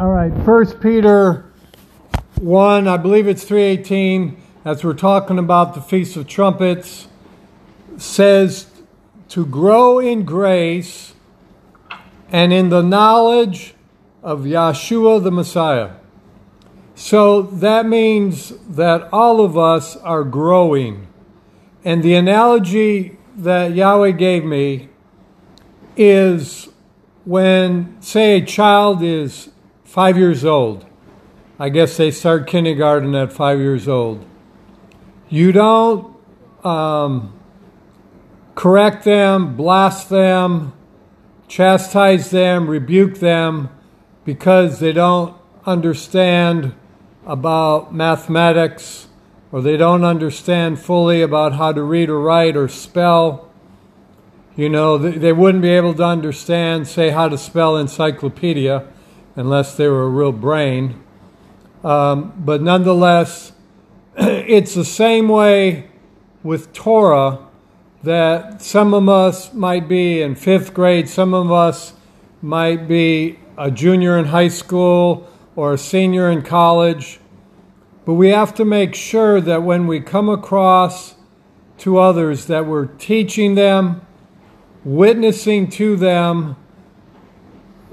All right, First Peter 1, I believe it's 318, as we're talking about the Feast of Trumpets, says to grow in grace and in the knowledge of Yeshua the Messiah. So that means that all of us are growing. And the analogy that Yahweh gave me is when, say, a child is five years old. I guess they start kindergarten at five years old. You don't um, correct them, blast them, chastise them, rebuke them because they don't understand about mathematics or they don't understand fully about how to read or write or spell. You know, they wouldn't be able to understand, say, how to spell encyclopedia unless they were a real brain. Um, but nonetheless, it's the same way with Torah that some of us might be in fifth grade, some of us might be a junior in high school or a senior in college. But we have to make sure that when we come across to others that we're teaching them, witnessing to them,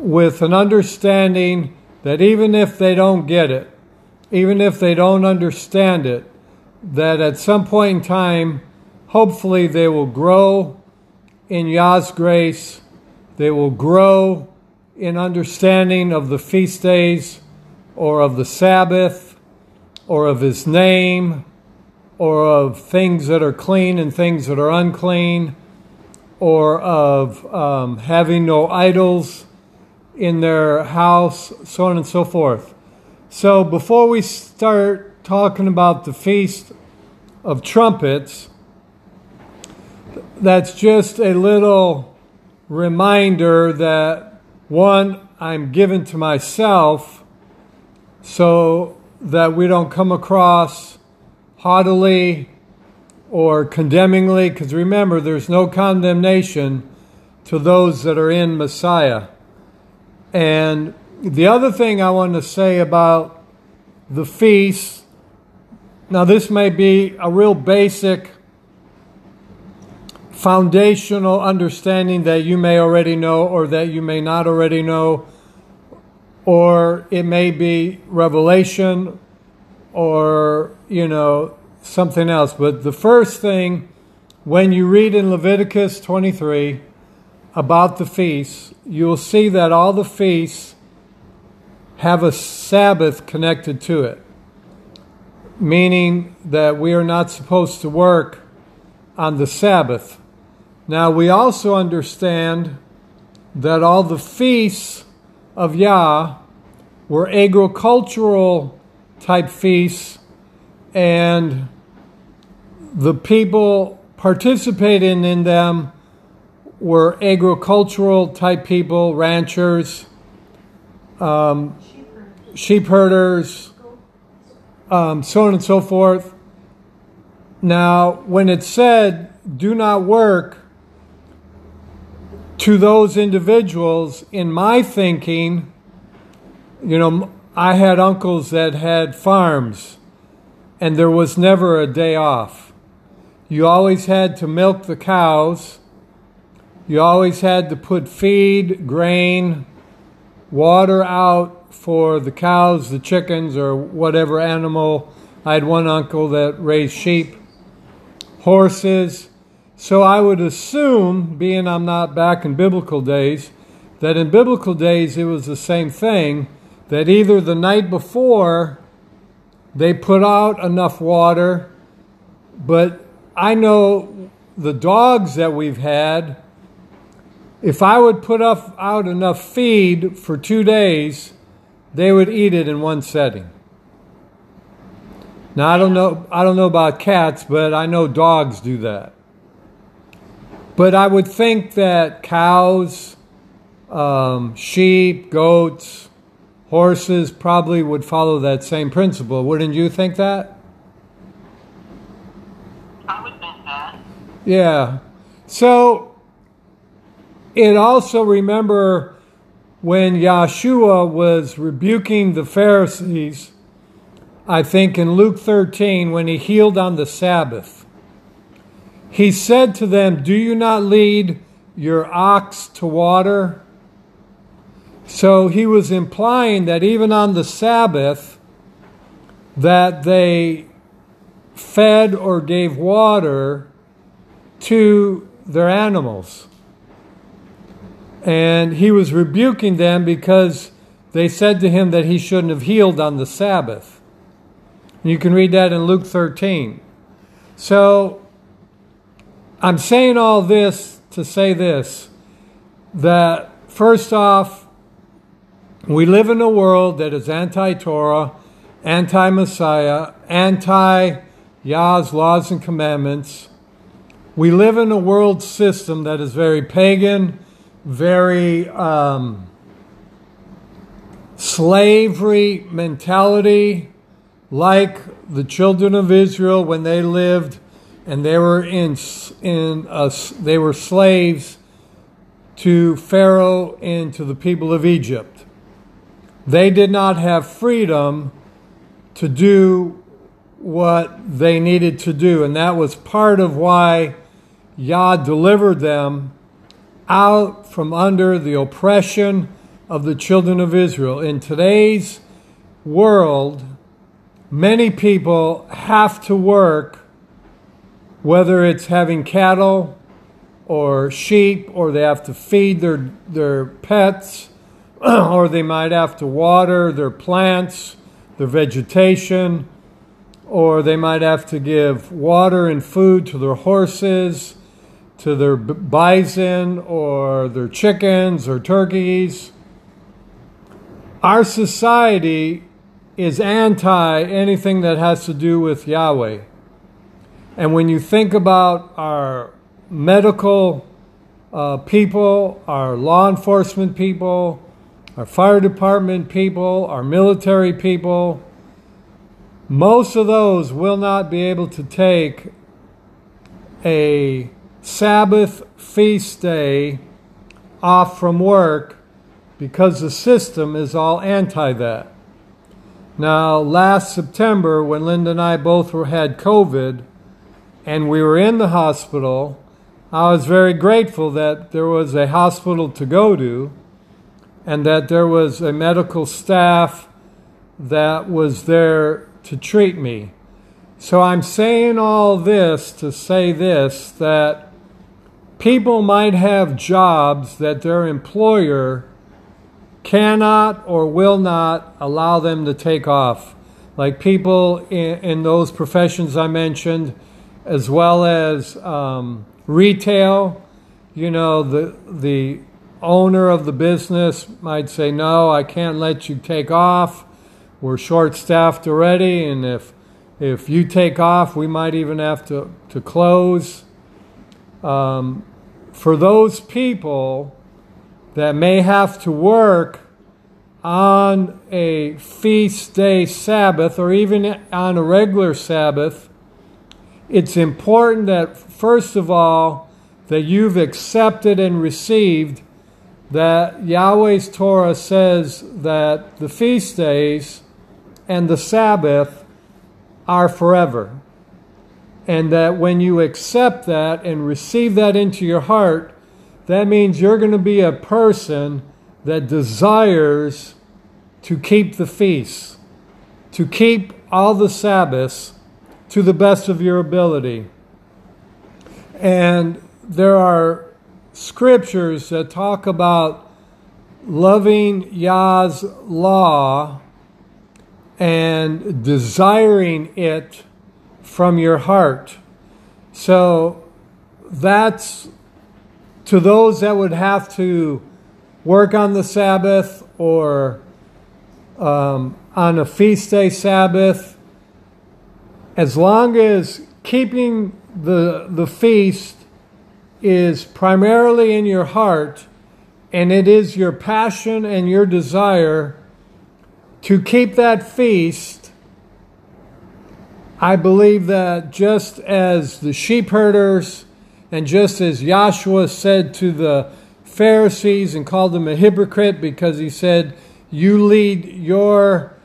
with an understanding that even if they don't get it, even if they don't understand it, that at some point in time, hopefully they will grow in Yah's grace, they will grow in understanding of the feast days or of the Sabbath or of His name or of things that are clean and things that are unclean or of um, having no idols in their house, so on and so forth. So before we start talking about the Feast of Trumpets, that's just a little reminder that one, I'm given to myself so that we don't come across haughtily or condemningly, because remember, there's no condemnation to those that are in Messiah. And the other thing I want to say about the feast, now this may be a real basic foundational understanding that you may already know or that you may not already know, or it may be revelation or, you know, something else. But the first thing, when you read in Leviticus 23, about the feasts, you will see that all the feasts have a Sabbath connected to it, meaning that we are not supposed to work on the Sabbath. Now, we also understand that all the feasts of Yah were agricultural type feasts, and the people participating in them were agricultural type people, ranchers, um, sheep herders, um, so on and so forth. Now, when it said, do not work to those individuals, in my thinking, you know, I had uncles that had farms, and there was never a day off. You always had to milk the cows you always had to put feed, grain, water out for the cows, the chickens, or whatever animal. I had one uncle that raised sheep, horses. So I would assume, being I'm not back in biblical days, that in biblical days it was the same thing, that either the night before they put out enough water, but I know the dogs that we've had if I would put up, out enough feed for two days, they would eat it in one setting. Now I don't know I don't know about cats, but I know dogs do that. But I would think that cows, um, sheep, goats, horses probably would follow that same principle. Wouldn't you think that? I would think that. Yeah. So it also remember when Yeshua was rebuking the Pharisees, I think in Luke 13, when he healed on the Sabbath, he said to them, Do you not lead your ox to water? So he was implying that even on the Sabbath, that they fed or gave water to their animals. And he was rebuking them because they said to him that he shouldn't have healed on the Sabbath. You can read that in Luke 13. So I'm saying all this to say this that first off, we live in a world that is anti Torah, anti Messiah, anti Yah's laws and commandments. We live in a world system that is very pagan, very um, slavery mentality, like the children of Israel when they lived and they were in in a, they were slaves to Pharaoh and to the people of Egypt. They did not have freedom to do what they needed to do, and that was part of why Yah delivered them out from under the oppression of the children of Israel. In today's world, many people have to work, whether it's having cattle or sheep, or they have to feed their, their pets, or they might have to water their plants, their vegetation, or they might have to give water and food to their horses, to their bison, or their chickens or turkeys. Our society is anti anything that has to do with Yahweh. And when you think about our medical uh, people, our law enforcement people, our fire department people, our military people, most of those will not be able to take a Sabbath feast day off from work because the system is all anti that. Now, last September, when Linda and I both were, had COVID and we were in the hospital, I was very grateful that there was a hospital to go to and that there was a medical staff that was there to treat me. So I'm saying all this to say this that people might have jobs that their employer cannot or will not allow them to take off. Like people in, in those professions I mentioned, as well as um, retail, you know, the, the owner of the business might say, No, I can't let you take off. We're short staffed already, and if, if you take off, we might even have to, to close. Um, for those people, that may have to work on a feast day Sabbath or even on a regular Sabbath, it's important that, first of all, that you've accepted and received that Yahweh's Torah says that the feast days and the Sabbath are forever. And that when you accept that and receive that into your heart, that means you're going to be a person that desires to keep the feasts, to keep all the Sabbaths to the best of your ability. And there are scriptures that talk about loving Yah's law and desiring it from your heart. So that's to those that would have to work on the Sabbath or um, on a feast day Sabbath, as long as keeping the, the feast is primarily in your heart and it is your passion and your desire to keep that feast, I believe that just as the sheep herders and just as Yahshua said to the Pharisees and called them a hypocrite because he said, You lead your,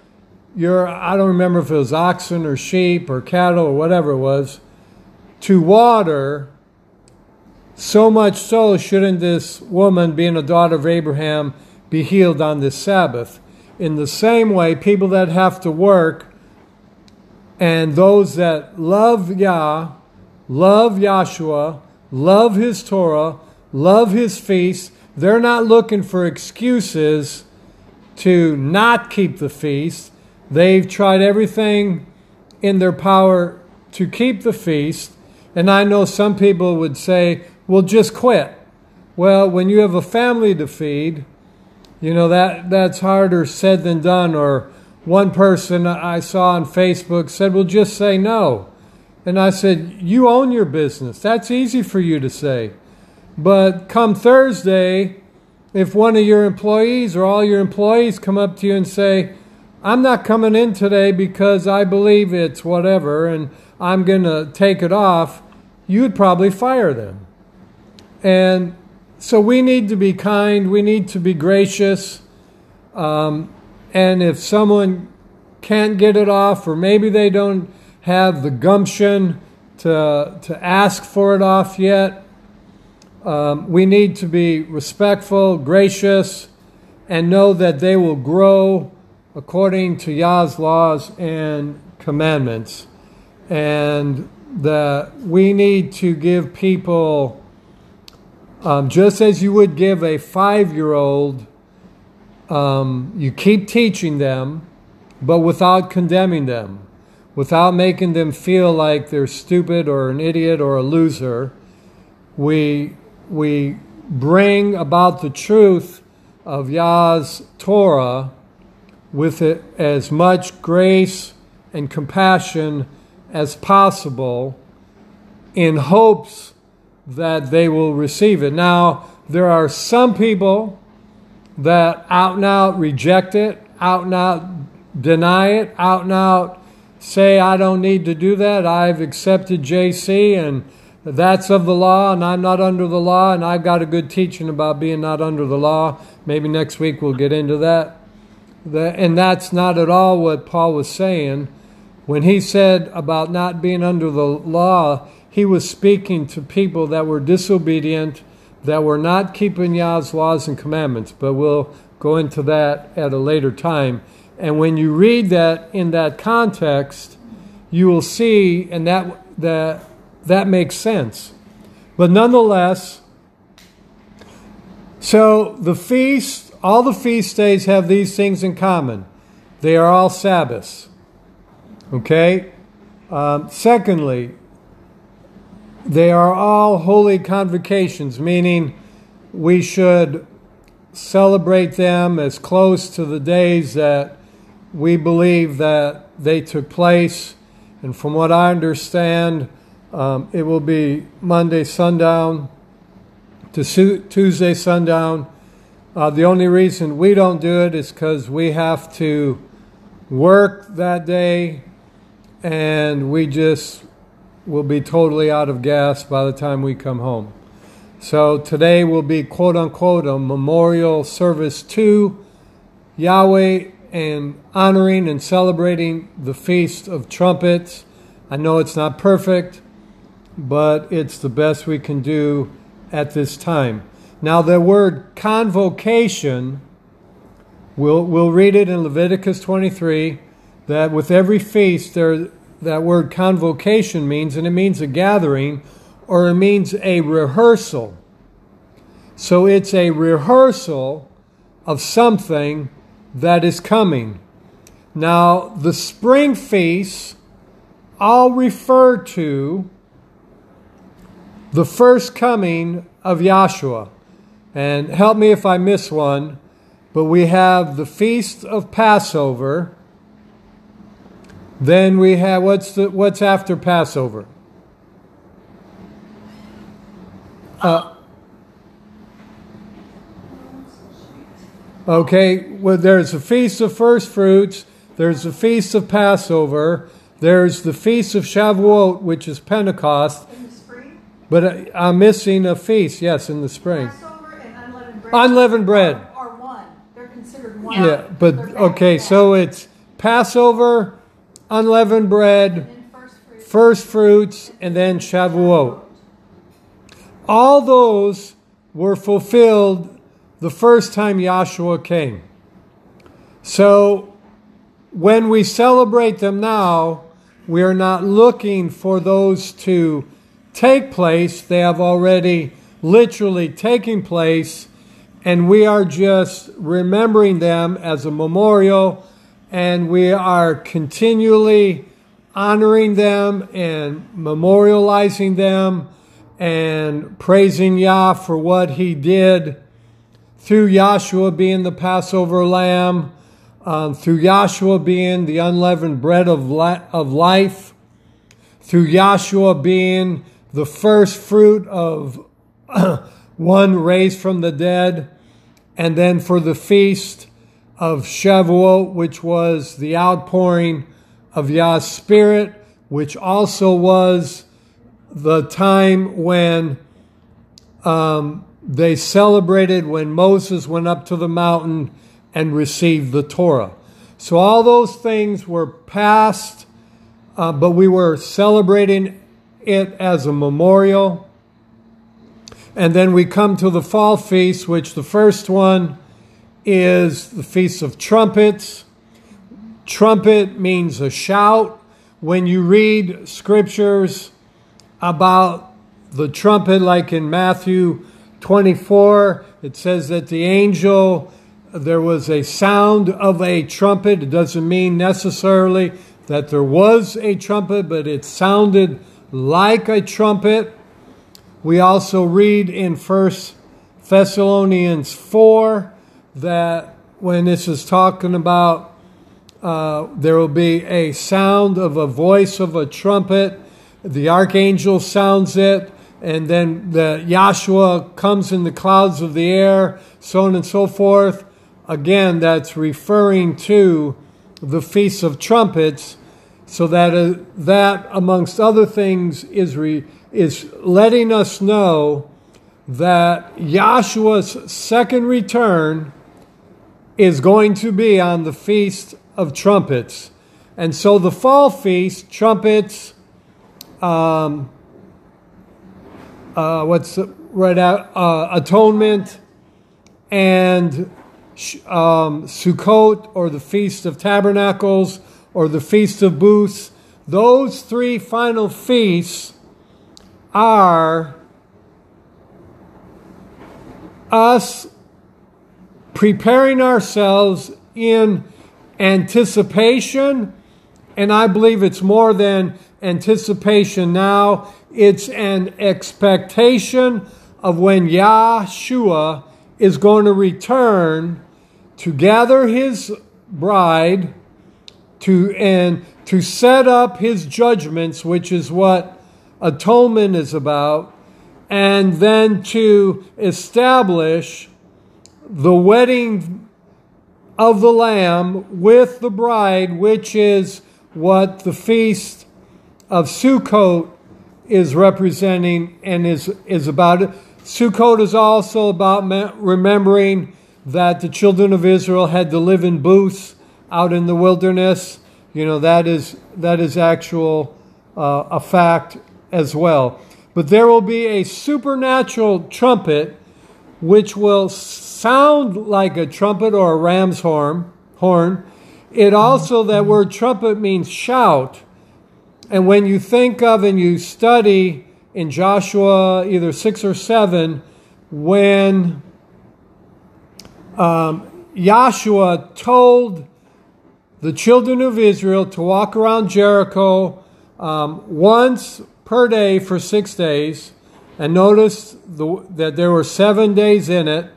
your, I don't remember if it was oxen or sheep or cattle or whatever it was, to water. So much so, shouldn't this woman, being a daughter of Abraham, be healed on this Sabbath? In the same way, people that have to work and those that love Yah, love Yahshua, love his Torah, love his feast, they're not looking for excuses to not keep the feast. They've tried everything in their power to keep the feast. And I know some people would say, well, just quit. Well, when you have a family to feed, you know, that, that's harder said than done. Or one person I saw on Facebook said, well, just say no. And I said, you own your business. That's easy for you to say. But come Thursday, if one of your employees or all your employees come up to you and say, I'm not coming in today because I believe it's whatever and I'm going to take it off, you'd probably fire them. And so we need to be kind, we need to be gracious. Um, and if someone can't get it off, or maybe they don't have the gumption to, to ask for it off yet, um, we need to be respectful, gracious, and know that they will grow according to Yah's laws and commandments. And that we need to give people um, just as you would give a five year old, um, you keep teaching them, but without condemning them, without making them feel like they're stupid or an idiot or a loser. We, we bring about the truth of Yah's Torah with it as much grace and compassion as possible in hopes that they will receive it. Now, there are some people that out and out reject it, out and out deny it, out and out say, I don't need to do that. I've accepted JC and that's of the law and I'm not under the law and I've got a good teaching about being not under the law. Maybe next week we'll get into that. And that's not at all what Paul was saying. When he said about not being under the law, he was speaking to people that were disobedient, that were not keeping Yah's laws and commandments. But we'll go into that at a later time. And when you read that in that context, you will see, and that that that makes sense. But nonetheless, so the feast, all the feast days have these things in common. They are all Sabbaths. Okay? Um, secondly, they are all holy convocations, meaning we should celebrate them as close to the days that we believe that they took place. And from what I understand, um, it will be Monday sundown to Tuesday sundown. Uh, the only reason we don't do it is because we have to work that day and we just will be totally out of gas by the time we come home. So today will be quote unquote a memorial service to Yahweh and honoring and celebrating the Feast of Trumpets. I know it's not perfect, but it's the best we can do at this time. Now, the word convocation, we'll, we'll read it in Leviticus 23 that with every feast there that word convocation means, and it means a gathering or it means a rehearsal. So it's a rehearsal of something that is coming. Now, the spring feasts all refer to the first coming of Yahshua. And help me if I miss one, but we have the Feast of Passover then we have what's the what's after Passover? Uh, okay, well, there's a feast of first fruits. There's the feast of Passover. There's the feast of Shavuot, which is Pentecost. In the spring? But I'm missing a feast. Yes, in the spring. Passover and unleavened bread. Unleavened bread. Are, are one. They're considered one. Yeah, but okay, so it's Passover, unleavened bread, first fruit. first fruits, and then Shavuot. All those were fulfilled the first time Yahshua came. So when we celebrate them now, we are not looking for those to take place. They have already literally taken place, and we are just remembering them as a memorial, and we are continually honoring them and memorializing them and praising Yah for what he did through Yahshua being the Passover lamb, um, through Yahshua being the unleavened bread of, of life, through Yahshua being the first fruit of one raised from the dead, and then for the feast of Shavuot, which was the outpouring of Yah's Spirit, which also was the time when um, they celebrated when Moses went up to the mountain and received the Torah. So all those things were past, uh, but we were celebrating it as a memorial. And then we come to the fall feast, which the first one is the Feast of Trumpets. Trumpet means a shout. When you read scriptures about the trumpet, like in Matthew 24, it says that the angel, there was a sound of a trumpet. It doesn't mean necessarily that there was a trumpet, but it sounded like a trumpet. We also read in First Thessalonians 4 that when this is talking about uh, there will be a sound of a voice of a trumpet. The archangel sounds it, and then the Yahshua comes in the clouds of the air, so on and so forth. Again, that's referring to the Feast of Trumpets, so that uh, that amongst other things is re, is letting us know that Yahshua's second return is going to be on the Feast of Trumpets. And so the fall feast, trumpets, um, uh, what's right out, uh, atonement, and um, Sukkot, or the Feast of Tabernacles, or the Feast of Booths. Those three final feasts are us preparing ourselves in anticipation, and I believe it's more than anticipation now, it's an expectation of when Yahshua is going to return to gather his bride to and to set up his judgments, which is what atonement is about, and then to establish the wedding of the Lamb with the bride, which is what the feast of Sukkot is representing and is, is about. Sukkot is also about remembering that the children of Israel had to live in booths out in the wilderness. You know, that is, that is actual uh, a fact as well. But there will be a supernatural trumpet which will sound like a trumpet or a ram's horn. Horn. It also that word trumpet means shout. And when you think of and you study in Joshua either six or seven, when um, Joshua told the children of Israel to walk around Jericho um, once per day for six days, and notice the, that there were seven days in it.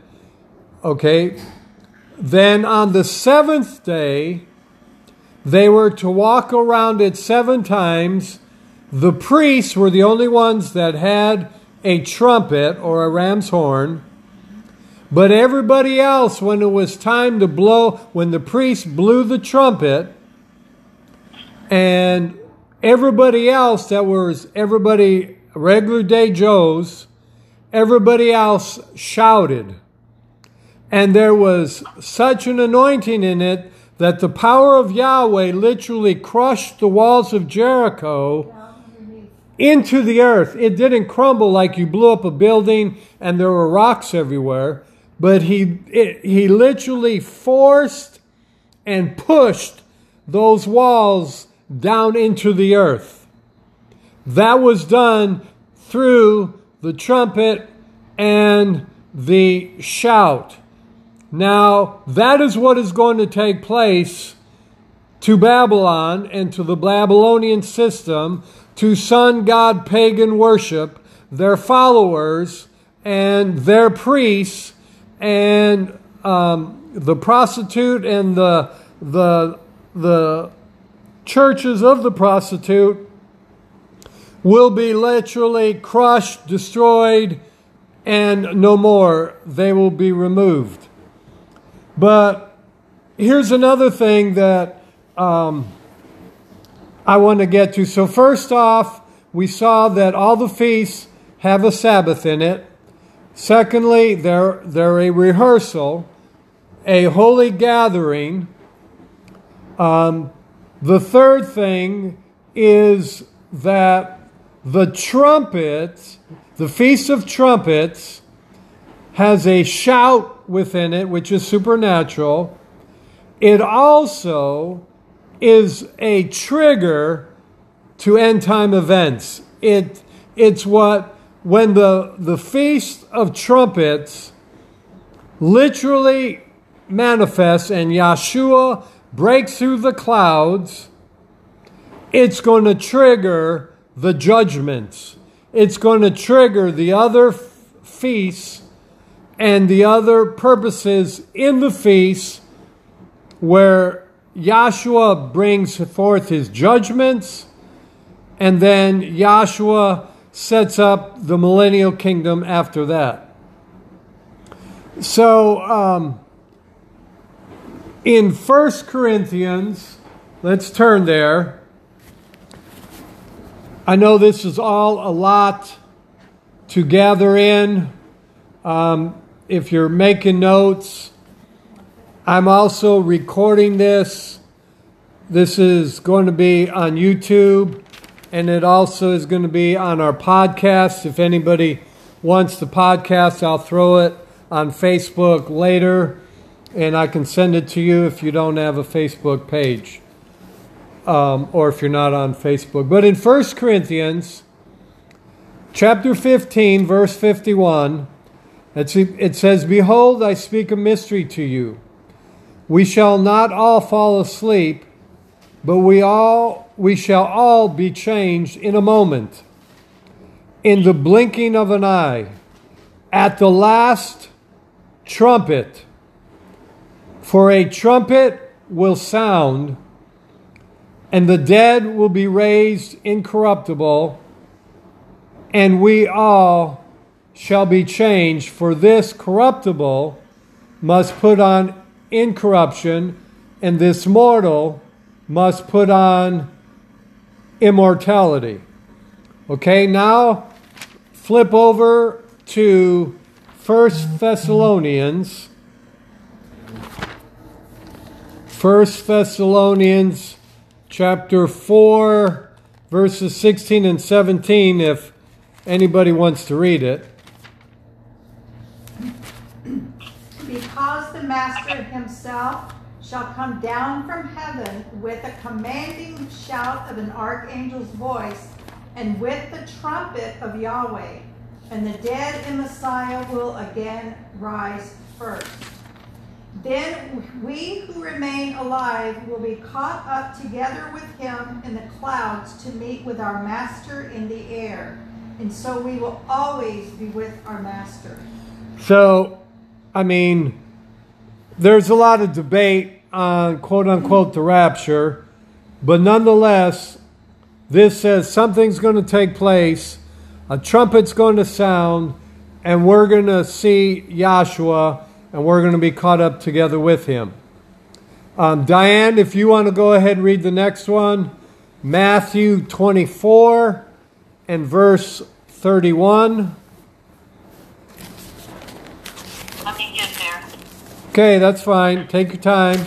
Okay. Then on the seventh day, they were to walk around it seven times. The priests were the only ones that had a trumpet or a ram's horn. But everybody else, when it was time to blow, when the priest blew the trumpet, and everybody else that was everybody regular day Joes, everybody else shouted. And there was such an anointing in it that the power of Yahweh literally crushed the walls of Jericho into the earth. It didn't crumble like you blew up a building and there were rocks everywhere, but he it, he literally forced and pushed those walls down into the earth. That was done through the trumpet and the shout. Now, that is what is going to take place to Babylon and to the Babylonian system, to sun god pagan worship, their followers and their priests, and um, the prostitute and the the the churches of the prostitute will be literally crushed, destroyed, and no more. They will be removed. But here's another thing that um, I want to get to. So, first off, we saw that all the feasts have a Sabbath in it. Secondly, they're, they're a rehearsal, a holy gathering. Um, the third thing is that the trumpet, the Feast of Trumpets, has a shout within it, which is supernatural. It also is a trigger to end time events. It, it's what, when the, the Feast of Trumpets literally manifests and Yeshua breaks through the clouds, it's going to trigger the judgments. It's going to trigger the other feasts and the other purposes in the feast where Yahshua brings forth his judgments and then Yahshua sets up the millennial kingdom after that. So, um, in First Corinthians, let's turn there. I know this is all a lot to gather in. Um, if you're making notes, I'm also recording this. This is going to be on YouTube, and it also is going to be on our podcast. If anybody wants the podcast, I'll throw it on Facebook later, and I can send it to you if you don't have a Facebook page um, or if you're not on Facebook. But in 1 Corinthians chapter 15, verse 51, it's, it says, Behold, I speak a mystery to you. We shall not all fall asleep, but we all we shall all be changed in a moment, in the blinking of an eye, at the last trumpet. For a trumpet will sound, and the dead will be raised incorruptible, and we all shall be changed. For this corruptible must put on incorruption, and this mortal must put on immortality. Okay, now flip over to First Thessalonians. First Thessalonians chapter 4 verses 16 and 17 if anybody wants to read it. Because the Master himself shall come down from heaven with a commanding shout of an archangel's voice and with the trumpet of Yahweh, and the dead in Messiah will again rise first. Then we who remain alive will be caught up together with him in the clouds to meet with our Master in the air. And so we will always be with our Master. So, I mean, there's a lot of debate on quote unquote the rapture, but nonetheless, this says something's going to take place, a trumpet's going to sound, and we're going to see Yahshua and we're going to be caught up together with him. Um, Diane, if you want to go ahead and read the next one, Matthew 24 and verse 31. Let me get there. Okay, that's fine. Take your time.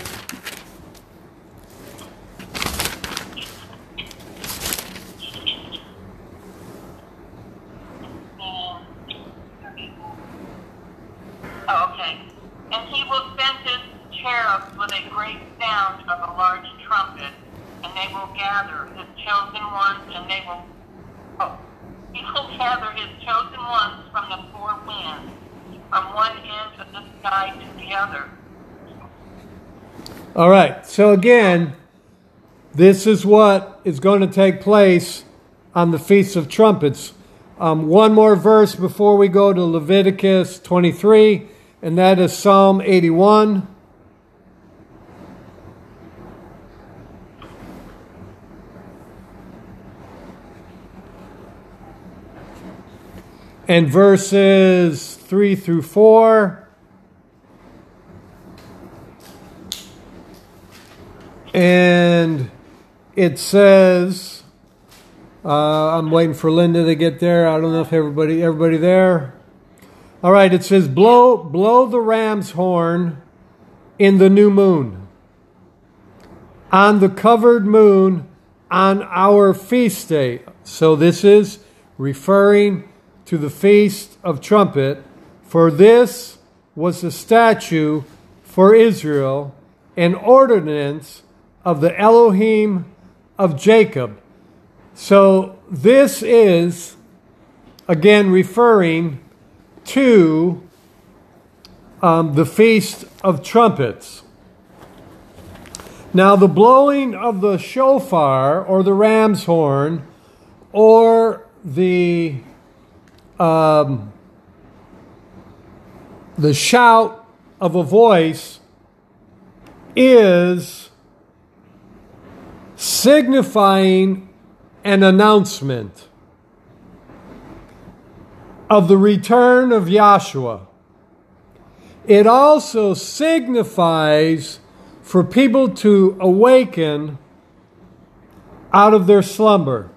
Oh, okay. And he will send his cherubs with a great sound of a large trumpet, and they will gather his chosen ones, and they will. Oh, he will gather his chosen ones from the four winds, from one end of the sky to the other. All right. So again, this is what is going to take place on the Feast of Trumpets. Um, one more verse before we go to Leviticus 23, and that is Psalm 81. And verses 3 through 4. And it says, uh, I'm waiting for Linda to get there. I don't know if everybody everybody there. All right, it says, blow blow the ram's horn in the new moon, on the covered moon, on our feast day. So this is referring to the feast of trumpet. For this was a statue for Israel, an ordinance of the Elohim of Jacob. So this is again referring to um, the Feast of Trumpets. Now, the blowing of the shofar or the ram's horn or the um, the shout of a voice is signifying an announcement of the return of Yahshua. It also signifies for people to awaken out of their slumber.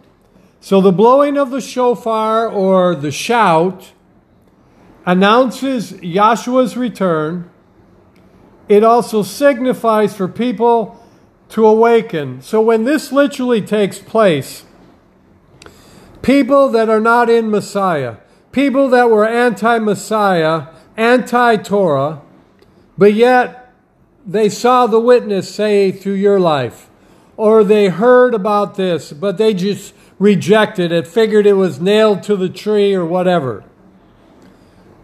So the blowing of the shofar or the shout announces Yahshua's return. It also signifies for people to awaken. So when this literally takes place, people that are not in Messiah, people that were anti Messiah, anti Torah, but yet they saw the witness say through your life, or they heard about this, but they just rejected it, figured it was nailed to the tree or whatever.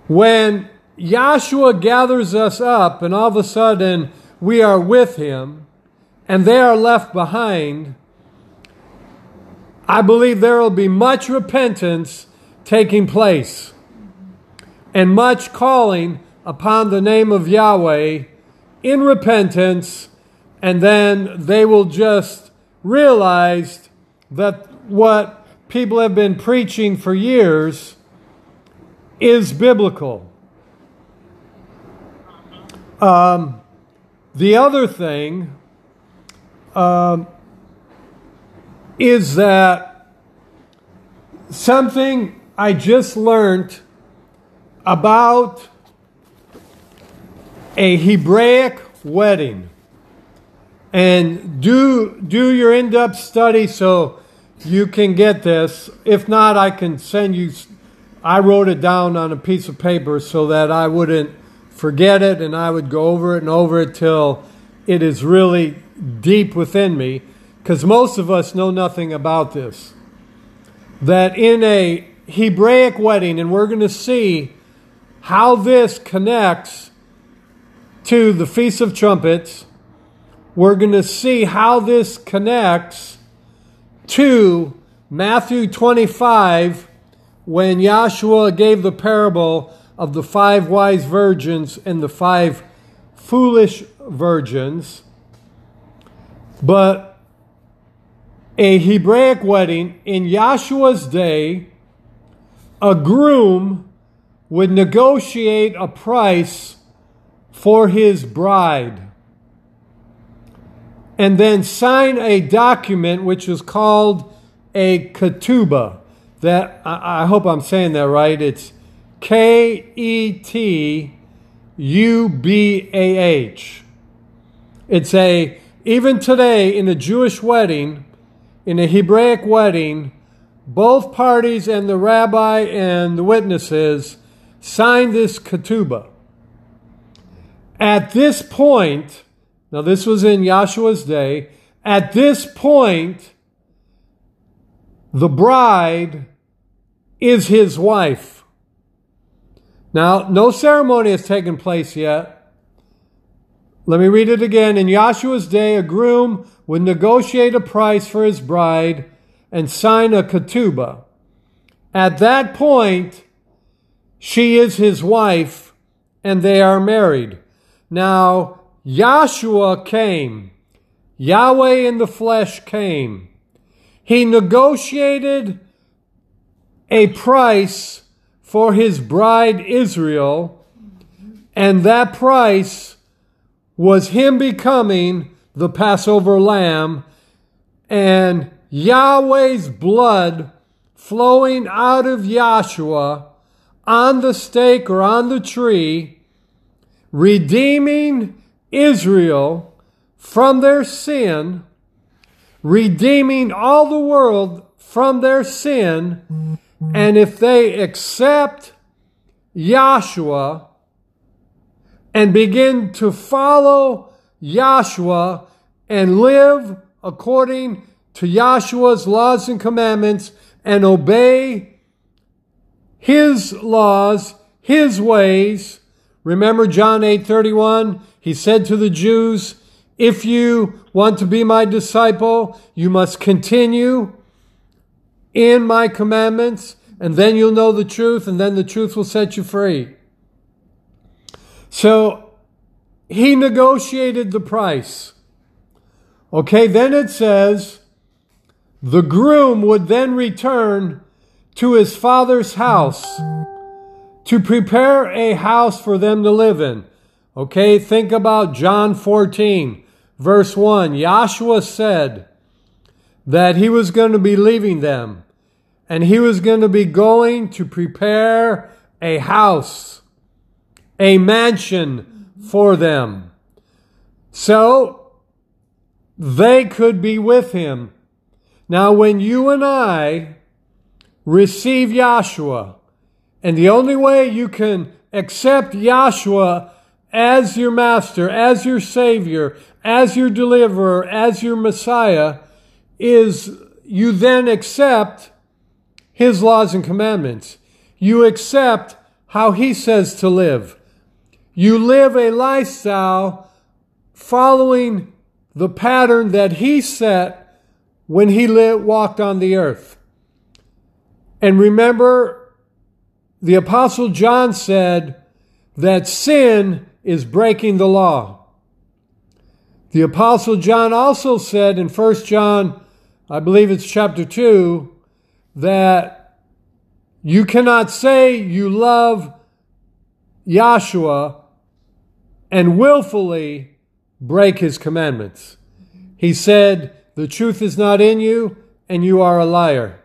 When Yahshua gathers us up and all of a sudden we are with him, and they are left behind, I believe there will be much repentance taking place and much calling upon the name of Yahweh in repentance, and then they will just realize that what people have been preaching for years is biblical. Um, the other thing um, is that something I just learned about a Hebraic wedding. And do do your in-depth study so you can get this. If not, I can send you I wrote it down on a piece of paper so that I wouldn't forget it and I would go over it and over it till it is really deep within me, because most of us know nothing about this, that in a Hebraic wedding, and we're going to see how this connects to the Feast of Trumpets, we're going to see how this connects to Matthew 25 when Yahshua gave the parable of the five wise virgins and the five foolish virgins. But a Hebraic wedding in Yahshua's day, a groom would negotiate a price for his bride and then sign a document which is called a ketubah. That I hope I'm saying that right. It's K E T U B A H. It's a, even today in a Jewish wedding, in a Hebraic wedding, both parties and the rabbi and the witnesses sign this ketubah. At this point, now this was in Yahshua's day, at this point, the bride is his wife. Now, no ceremony has taken place yet. Let me read it again. In Yahshua's day, a groom would negotiate a price for his bride and sign a ketubah. At that point, she is his wife and they are married. Now, Yahshua came. Yahweh in the flesh came. He negotiated a price for his bride Israel, and that price was him becoming the Passover lamb and Yahweh's blood flowing out of Yahshua on the stake or on the tree, redeeming Israel from their sin, redeeming all the world from their sin, and if they accept Yahshua and begin to follow Yahshua and live according to Yahshua's laws and commandments and obey his laws, his ways. Remember John 8:31, he said to the Jews, if you want to be my disciple, you must continue in my commandments, and then you'll know the truth, and then the truth will set you free. So he negotiated the price. Okay, then it says, the groom would then return to his father's house to prepare a house for them to live in. Okay, think about John 14, verse 1. Yahshua said, that he was going to be leaving them and he was going to be going to prepare a house, a mansion for them. So they could be with him. Now, when you and I receive Yahshua, and the only way you can accept Yahshua as your master, as your savior, as your deliverer, as your Messiah, is you then accept his laws and commandments. You accept how he says to live. You live a lifestyle following the pattern that he set when he walked on the earth. And remember, the apostle John said that sin is breaking the law. The apostle John also said in 1 John I believe it's chapter 2, that you cannot say you love Yahshua and willfully break his commandments. He said, The truth is not in you, and you are a liar.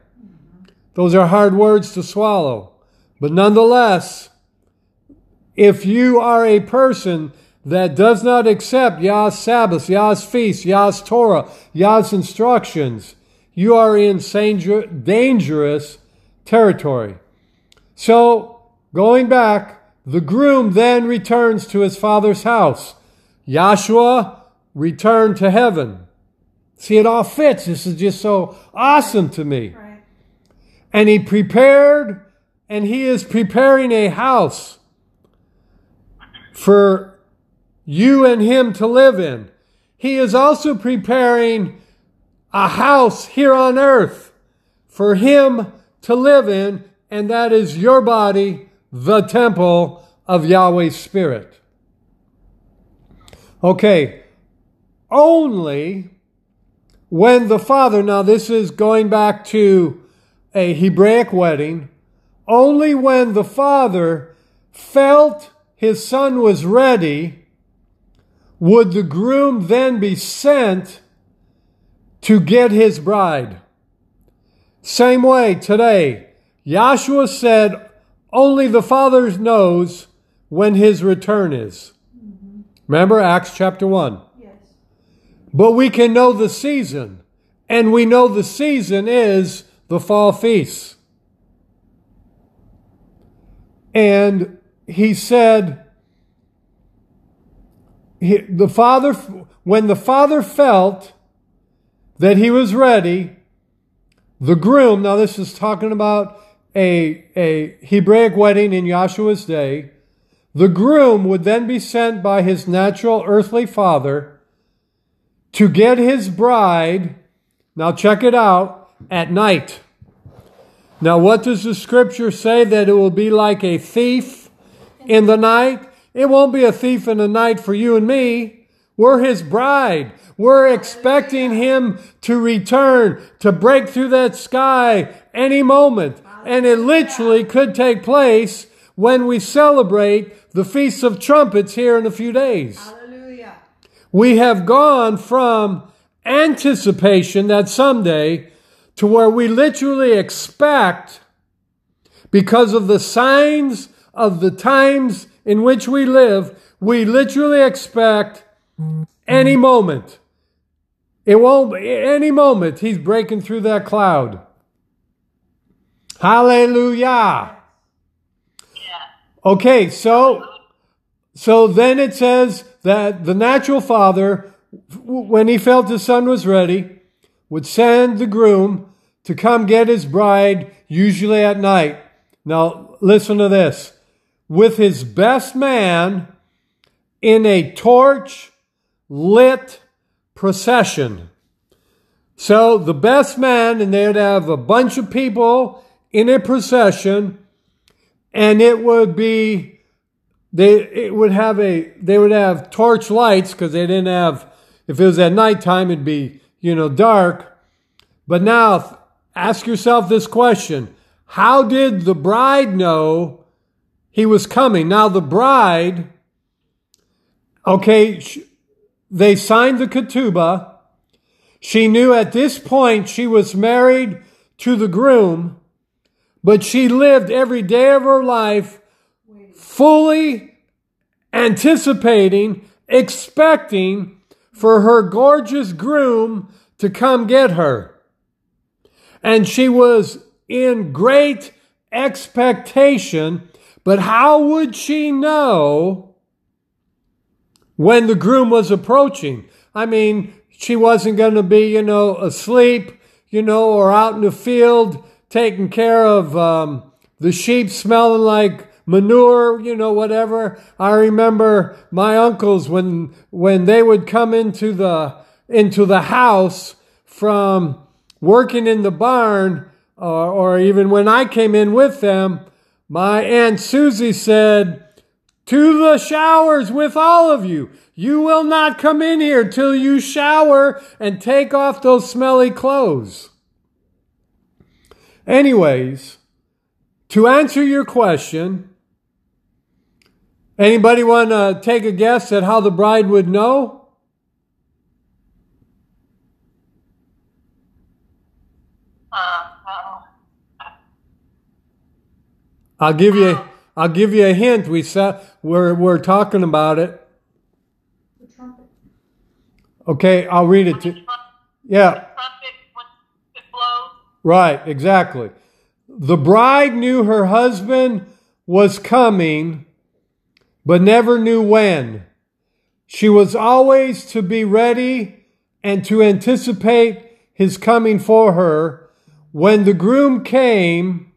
Those are hard words to swallow. But nonetheless, if you are a person that does not accept Yah's Sabbath, Yah's feast, Yah's Torah, Yah's instructions, you are in dangerous territory. So, going back, the groom then returns to his father's house. Yahshua returned to heaven. See, it all fits. This is just so awesome to me. Right. And he prepared, and he is preparing a house for you and him to live in. He is also preparing a house here on earth for him to live in, and that is your body, the temple of Yahweh's Spirit. Okay, only when the father, now this is going back to a Hebraic wedding, only when the father felt his son was ready would the groom then be sent to get his bride? Same way today, Yahshua said, only the Father knows when his return is. Remember Acts chapter 1. Yes. But we can know the season, and we know the season is the fall feast. And he said, he, the father, when the father felt that he was ready, the groom, now this is talking about a, a Hebraic wedding in Yahshua's day, the groom would then be sent by his natural earthly father to get his bride, now check it out, at night. Now, what does the scripture say? That it will be like a thief in the night? It won't be a thief in the night for you and me. We're his bride. We're expecting him to return, to break through that sky any moment. And it literally could take place when we celebrate the Feast of Trumpets here in a few days. Hallelujah. We have gone from anticipation that someday to where we literally expect, because of the signs of the times in which we live, we literally expect any moment. It won't be any moment he's breaking through that cloud. Hallelujah. Yeah. Okay, so so then it says that the natural father when he felt his son was ready would send the groom to come get his bride usually at night. Now listen to this. With his best man in a torch lit procession. So the best man, and they'd have a bunch of people in a procession, and it would be they it would have a they would have torch lights because they didn't have if it was at nighttime it'd be you know dark. But now ask yourself this question: How did the bride know he was coming? Now the bride, okay, they signed the ketubah. She knew at this point she was married to the groom, but she lived every day of her life fully anticipating, expecting for her gorgeous groom to come get her. And she was in great expectation, but how would she know when the groom was approaching? I mean, she wasn't going to be, you know, asleep, you know, or out in the field taking care of um, the sheep smelling like manure, you know, whatever. I remember my uncles when when they would come into the into the house from working in the barn, or, or even when I came in with them, my aunt Susie said, "To the showers with all of you." You will not come in here till you shower and take off those smelly clothes. Anyways, to answer your question, anybody want to take a guess at how the bride would know? Uh, I'll give you I'll give you a hint. We said we're we're talking about it. Okay, I'll read it to Yeah, trumpet when it blows. Right, exactly. The bride knew her husband was coming, but never knew when. She was always to be ready and to anticipate his coming for her. When the groom came,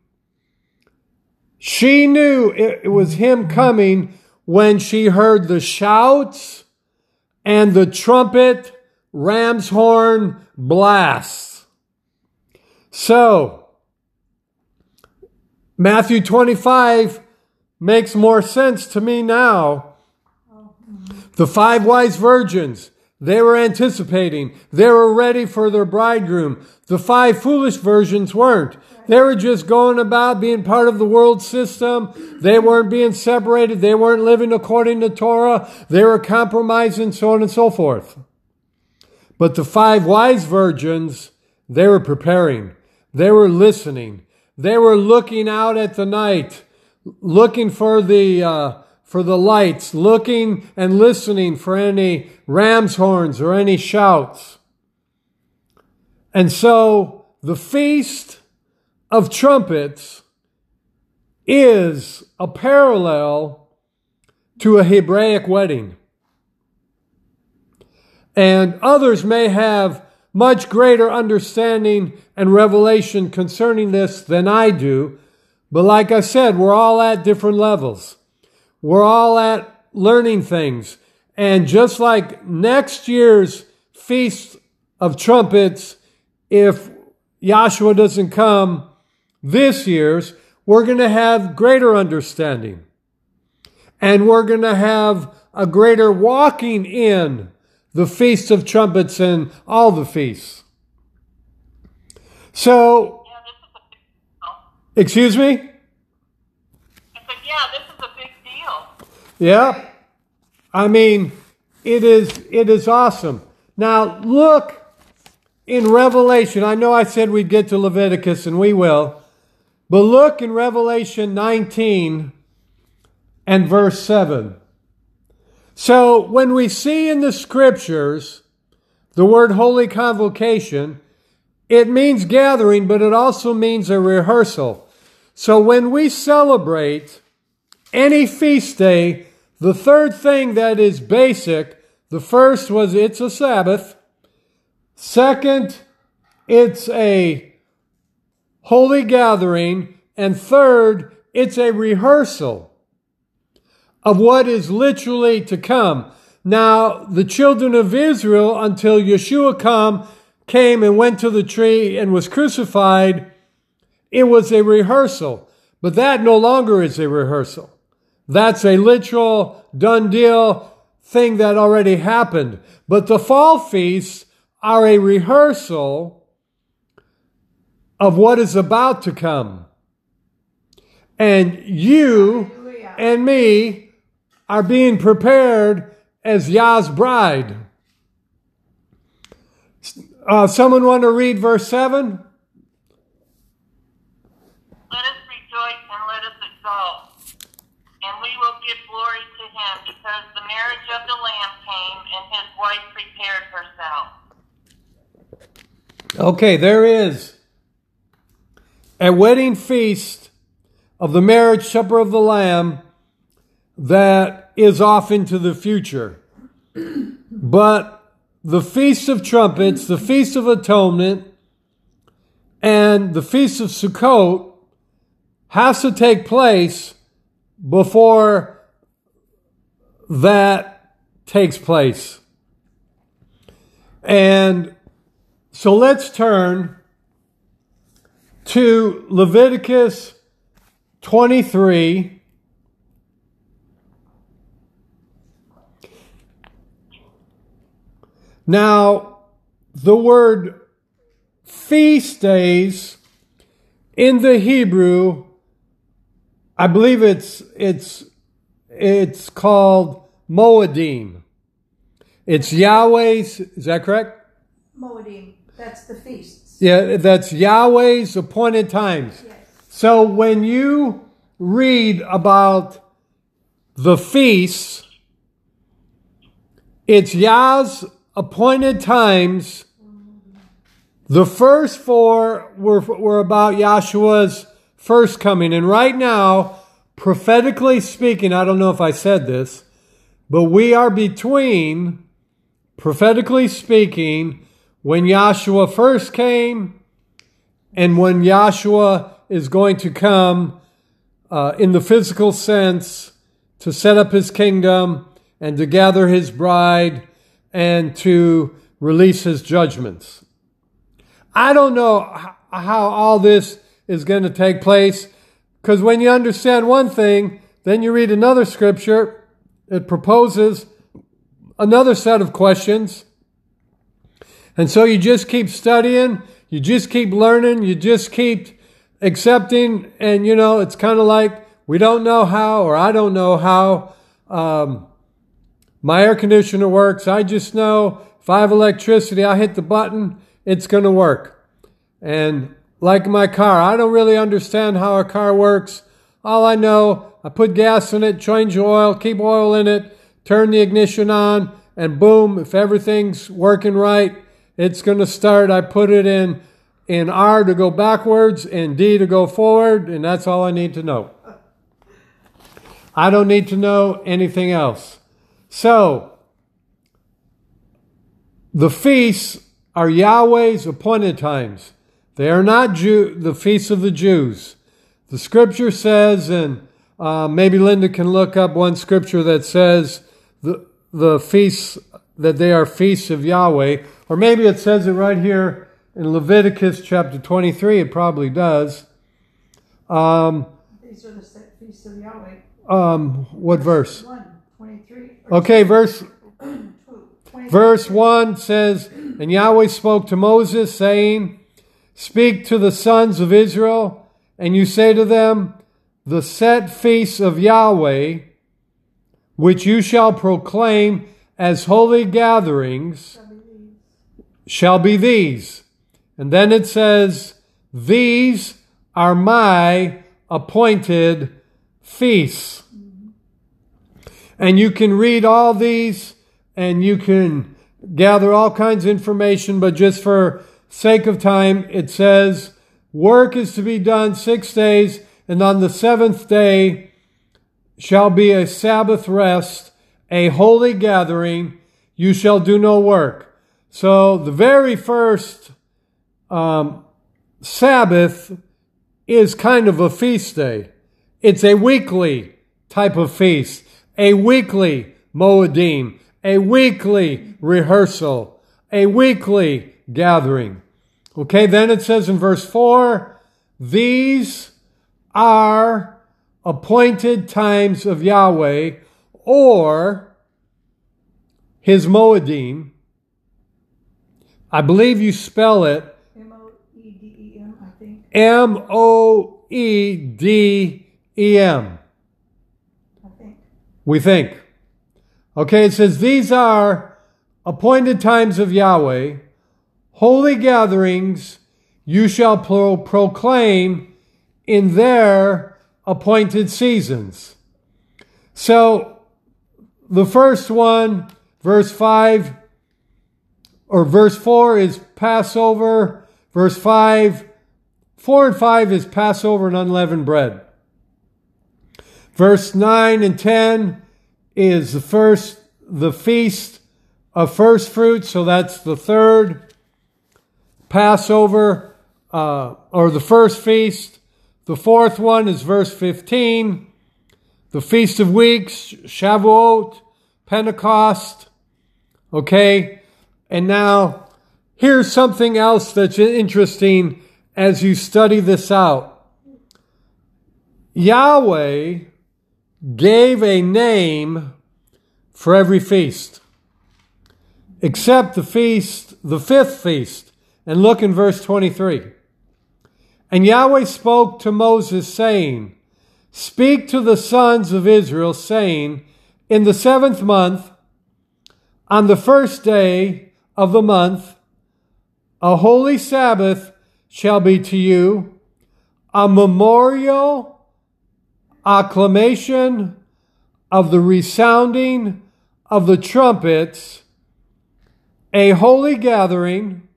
she knew it was him coming when she heard the shouts and the trumpet ram's horn blasts. So, Matthew 25 makes more sense to me now. The five wise virgins, they were anticipating. They were ready for their bridegroom. The five foolish virgins weren't. They were just going about being part of the world system. They weren't being separated. They weren't living according to Torah. They were compromising, so on and so forth. But the five wise virgins, they were preparing. They were listening. They were looking out at the night, looking for the uh, for the lights, looking and listening for any ram's horns or any shouts. And so the Feast of Trumpets is a parallel to a Hebraic wedding. And others may have much greater understanding and revelation concerning this than I do. But like I said, we're all at different levels. We're all at learning things. And just like next year's Feast of Trumpets, if Yahshua doesn't come this year's, we're going to have greater understanding. And we're going to have a greater walking in the Feast of Trumpets and all the feasts. So, Yeah, this is a big deal. excuse me? I said, yeah, this is a big deal. Yeah. I mean, it is it is awesome. Now look in Revelation. I know I said we'd get to Leviticus and we will. But look in Revelation 19 and verse 7. So when we see in the scriptures the word holy convocation, it means gathering, but it also means a rehearsal. So when we celebrate any feast day, the third thing that is basic, the first was it's a Sabbath. Second, it's a holy gathering. And third, it's a rehearsal of what is literally to come. Now, the children of Israel, until Yeshua come, came and went to the tree and was crucified, it was a rehearsal. But that no longer is a rehearsal. That's a literal done deal thing that already happened. But the fall feasts are a rehearsal of what is about to come. And you Hallelujah. and me are being prepared as Yah's bride. Uh, someone want to read verse 7? Let us rejoice and let us exult, and we will give glory to him, because the marriage of the Lamb came, and his wife prepared herself. Okay, there is a wedding feast of the marriage supper of the Lamb that is off into the future. But the Feast of Trumpets, the Feast of Atonement, and the Feast of Sukkot has to take place before that takes place. And so let's turn to Leviticus 23. Now, the word feast days in the Hebrew, I believe it's it's it's called Moedim. It's Yahweh's, is that correct? Moedim, that's the feasts. Yeah, that's Yahweh's appointed times. Yes. So when you read about the feasts, it's Yah's appointed times. The first four were, were about Yahshua's first coming. And right now, prophetically speaking, I don't know if I said this, but we are between, prophetically speaking, when Yahshua first came and when Yahshua is going to come uh, in the physical sense to set up his kingdom and to gather his bride and to release his judgments. I don't know how all this is going to take place because when you understand one thing, then you read another scripture, it proposes another set of questions. And so you just keep studying, you just keep learning, you just keep accepting, and you know, it's kind of like we don't know how, or I don't know how um, my air conditioner works. I just know if I have electricity, I hit the button, it's going to work. And like my car, I don't really understand how a car works. All I know I put gas in it, change oil, keep oil in it, turn the ignition on, and boom, if everything's working right, it's going to start. I put it in in R to go backwards and D to go forward, and that's all I need to know. I don't need to know anything else. So, the feasts are Yahweh's appointed times. They are not Jew, the feasts of the Jews. The scripture says, and uh, maybe Linda can look up one scripture that says the, the feasts, that they are feasts of Yahweh. Or maybe it says it right here in Leviticus chapter 23. It probably does. Um, These are the feasts of Yahweh. um, what verse? 1, 23. Okay, verse Verse 1 says, And Yahweh spoke to Moses, saying, Speak to the sons of Israel, and you say to them, The set feasts of Yahweh, which you shall proclaim as holy gatherings, shall be these. And then it says, These are my appointed feasts. And you can read all these and you can gather all kinds of information, but just for sake of time, it says work is to be done six days, and on the seventh day shall be a Sabbath rest, a holy gathering. You shall do no work. So the very first um, Sabbath is kind of a feast day. It's a weekly type of feast, a weekly Moedim, a weekly rehearsal, a weekly gathering. Okay, then it says in verse 4 these are appointed times of Yahweh or his Moedim. I believe you spell it M O E D E M, I think. M O E D E M. We think. Okay, it says, These are appointed times of Yahweh, holy gatherings you shall pro- proclaim in their appointed seasons. So, the first one, verse 5 or verse 4 is Passover. Verse 5, 4 and 5 is Passover and unleavened bread. Verse 9 and 10 is the first, the feast of first fruits. So that's the third Passover, uh, or the first feast. The fourth one is verse 15. The Feast of Weeks, Shavuot, Pentecost. Okay. And now here's something else that's interesting as you study this out. Yahweh gave a name for every feast, except the feast, the fifth feast. And look in verse 23. And Yahweh spoke to Moses, saying, Speak to the sons of Israel, saying, In the seventh month, on the first day of the month, a holy Sabbath shall be to you, a memorial acclamation of the resounding of the trumpets, a holy gathering.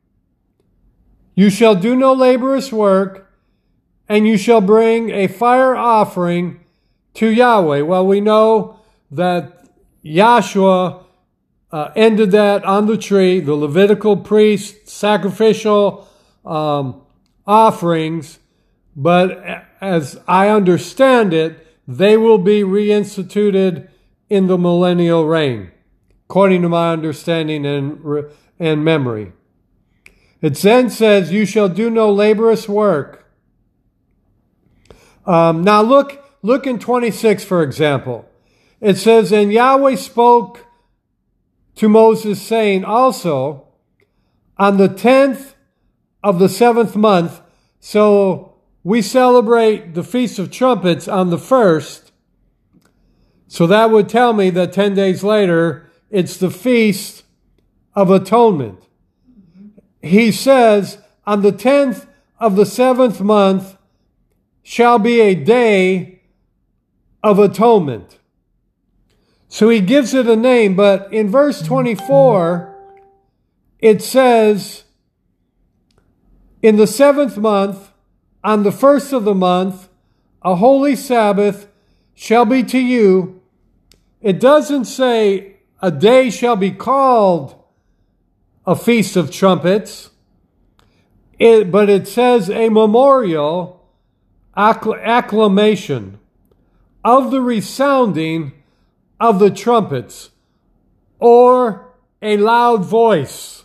You shall do no laborious work, and you shall bring a fire offering to Yahweh. Well, we know that Yahshua uh, ended that on the tree, the Levitical priest sacrificial um, offerings, but as I understand it, they will be reinstituted in the millennial reign, according to my understanding and, and memory. It then says, You shall do no laborious work. Um, now look, look in 26, for example. It says, And Yahweh spoke to Moses, saying, Also, on the 10th of the seventh month, so we celebrate the Feast of Trumpets on the first. So that would tell me that 10 days later, it's the Feast of Atonement. He says, on the 10th of the seventh month shall be a day of atonement. So he gives it a name, but in verse 24, it says, In the seventh month, on the first of the month, a holy Sabbath shall be to you. It doesn't say a day shall be called a feast of trumpets, it, but it says a memorial acclamation of the resounding of the trumpets or a loud voice.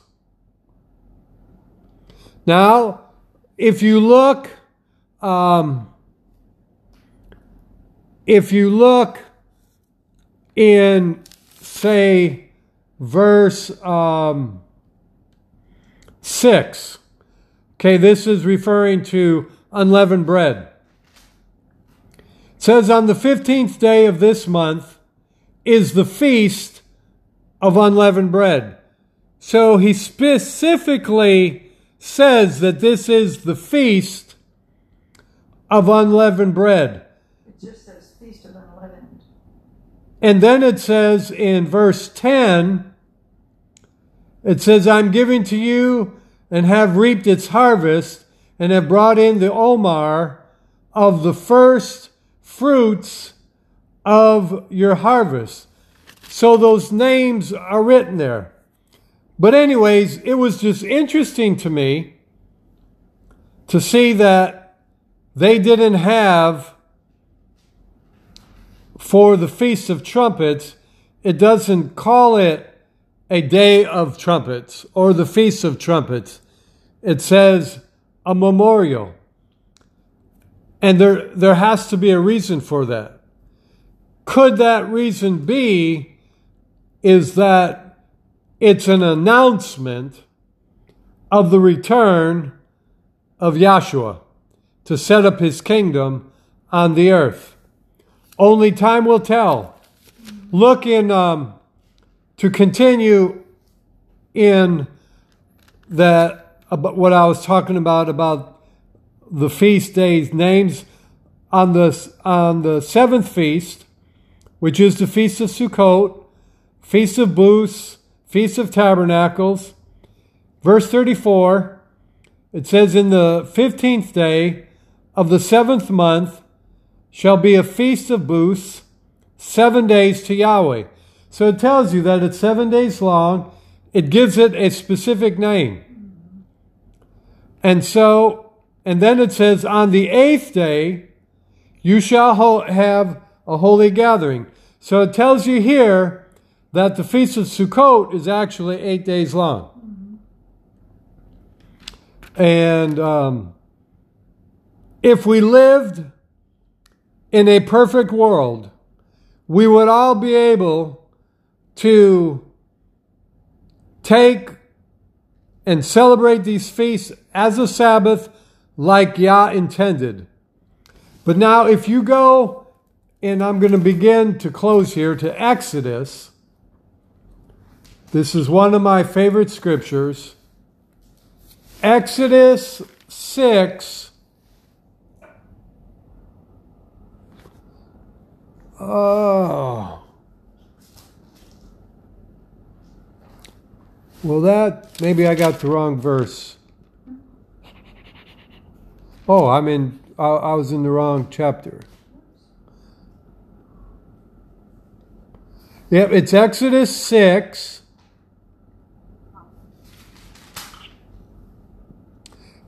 Now, if you look, um, if you look in, say, verse um, 6, okay, this is referring to unleavened bread. It says, On the 15th day of this month, is the feast of unleavened bread. So he specifically says that this is the feast of unleavened bread. It just says feast of unleavened. And then it says in verse 10, it says, I'm giving to you and have reaped its harvest and have brought in the omer of the first fruits of your harvest. So those names are written there. But, anyways, it was just interesting to me to see that they didn't have for the Feast of Trumpets, it doesn't call it a day of trumpets or the Feast of Trumpets. It says a memorial. And there, there has to be a reason for that. Could that reason be is that it's an announcement of the return of Yahshua to set up his kingdom on the earth? Only time will tell. Look in, um, to continue in that, about what I was talking about, about the feast days, names on the, on the seventh feast, which is the Feast of Sukkot, Feast of Booths, Feast of Tabernacles. Verse 34, it says, In the fifteenth day of the seventh month shall be a feast of booths, seven days to Yahweh. So it tells you that it's seven days long. It gives it a specific name. And so, and then it says, On the eighth day you shall have a holy gathering. So it tells you here that the Feast of Sukkot is actually eight days long. And um, if we lived in a perfect world, we would all be able to take and celebrate these feasts as a Sabbath like Yah intended. But now, if you go and I'm going to begin to close here to Exodus. This is one of my favorite scriptures. Exodus 6. Oh. Well, that, maybe I got the wrong verse. Oh, I'm in, I, I was in the wrong chapter. Yep, it's Exodus 6.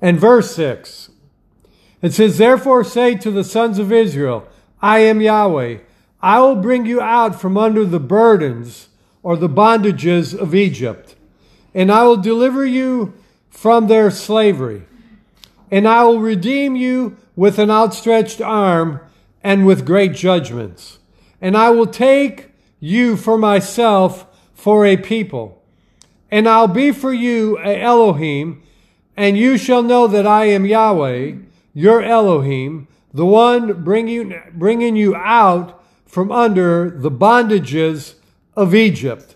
And verse 6. It says, Therefore say to the sons of Israel, I am Yahweh. I will bring you out from under the burdens or the bondages of Egypt, and I will deliver you from their slavery. And I will redeem you with an outstretched arm and with great judgments. And I will take you for myself for a people. And I'll be for you a Elohim, and you shall know that I am Yahweh, your Elohim, the one bringing, bringing you out from under the bondages of Egypt.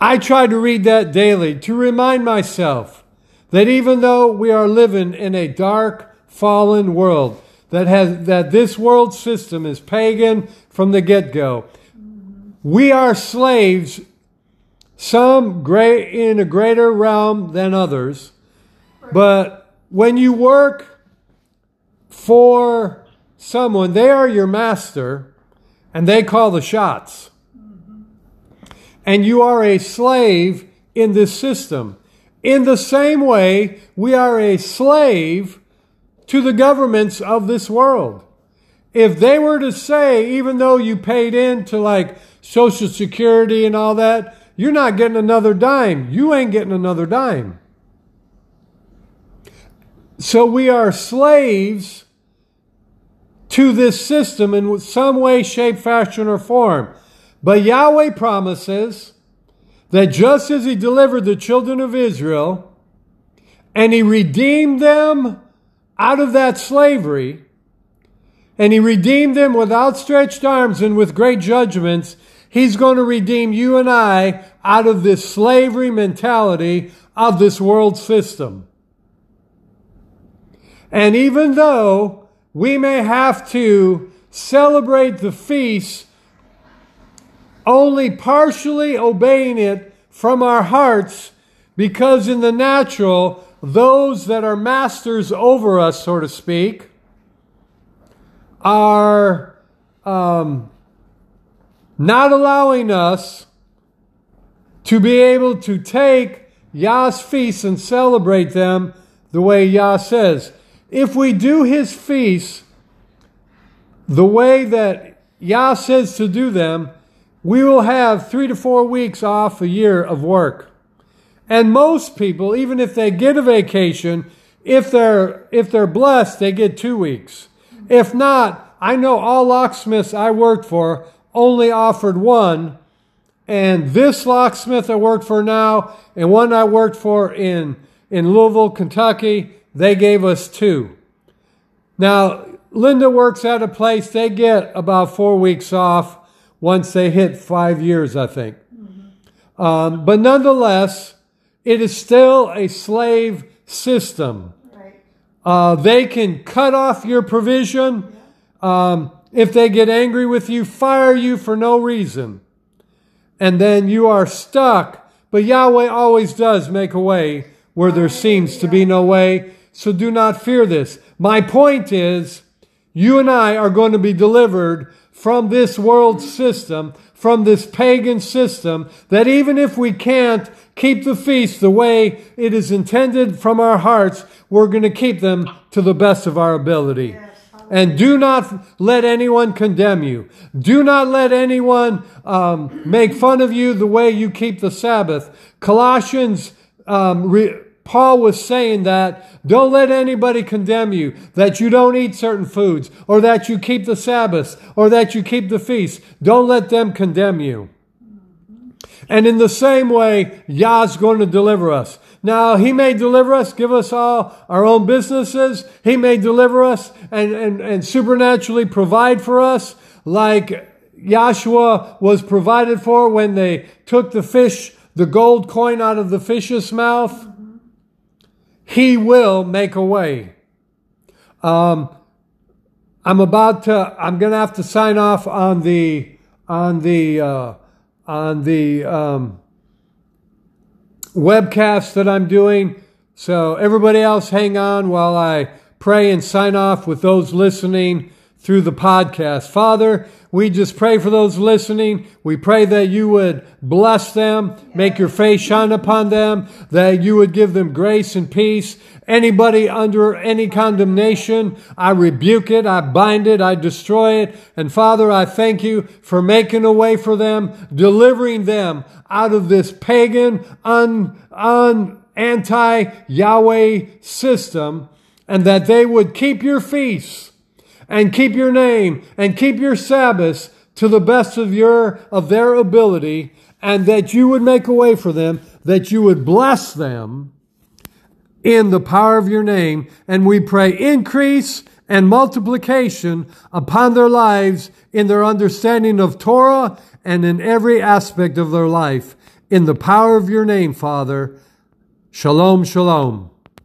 I try to read that daily to remind myself that even though we are living in a dark, fallen world, that has that this world system is pagan from the get-go. We are slaves, some great in a greater realm than others. But when you work for someone, they are your master and they call the shots. And you are a slave in this system. In the same way, we are a slave to the governments of this world. If they were to say, even though you paid into like Social Security and all that, you're not getting another dime. You ain't getting another dime. So we are slaves to this system in some way, shape, fashion, or form. But Yahweh promises that just as He delivered the children of Israel and He redeemed them out of that slavery, and He redeemed them with outstretched arms and with great judgments, He's going to redeem you and I out of this slavery mentality of this world system. And even though we may have to celebrate the feast only partially obeying it from our hearts, because in the natural, those that are masters over us, so to speak, are um, not allowing us to be able to take Yah's feasts and celebrate them the way Yah says. If we do his feasts the way that Yah says to do them, we will have three to four weeks off a year of work. And most people, even if they get a vacation, if they're, if they're blessed, they get two weeks. If not, I know all locksmiths I worked for only offered one. And this locksmith I work for now and one I worked for in, in Louisville, Kentucky, they gave us two. Now, Linda works at a place, they get about four weeks off once they hit five years, I think. Mm-hmm. Um, but nonetheless, it is still a slave system. Right. Uh, they can cut off your provision. Um, if they get angry with you, fire you for no reason. And then you are stuck. But Yahweh always does make a way where there seems to be no way. So do not fear this. My point is, you and I are going to be delivered from this world system, from this pagan system, that even if we can't keep the feast the way it is intended from our hearts, we're going to keep them to the best of our ability. And do not let anyone condemn you. Do not let anyone um, make fun of you the way you keep the Sabbath. Colossians um, re- Paul was saying that don't let anybody condemn you that you don't eat certain foods or that you keep the Sabbath or that you keep the feast. Don't let them condemn you. And in the same way, Yah's going to deliver us. Now, He may deliver us, give us all our own businesses. He may deliver us and, and, and supernaturally provide for us like Yahshua was provided for when they took the fish, the gold coin out of the fish's mouth. He will make a way. Um, I'm about to. I'm going to have to sign off on the on the uh, on the um, webcast that I'm doing. So everybody else, hang on while I pray and sign off with those listening through the podcast. Father, we just pray for those listening. We pray that you would bless them, make your face shine upon them, that you would give them grace and peace. Anybody under any condemnation, I rebuke it, I bind it, I destroy it. And Father, I thank you for making a way for them, delivering them out of this pagan, un, un, anti Yahweh system, and that they would keep your feasts and keep your name and keep your Sabbaths to the best of your of their ability and that you would make a way for them that you would bless them in the power of your name. And we pray increase and multiplication upon their lives in their understanding of Torah and in every aspect of their life. In the power of your name father. Shalom shalom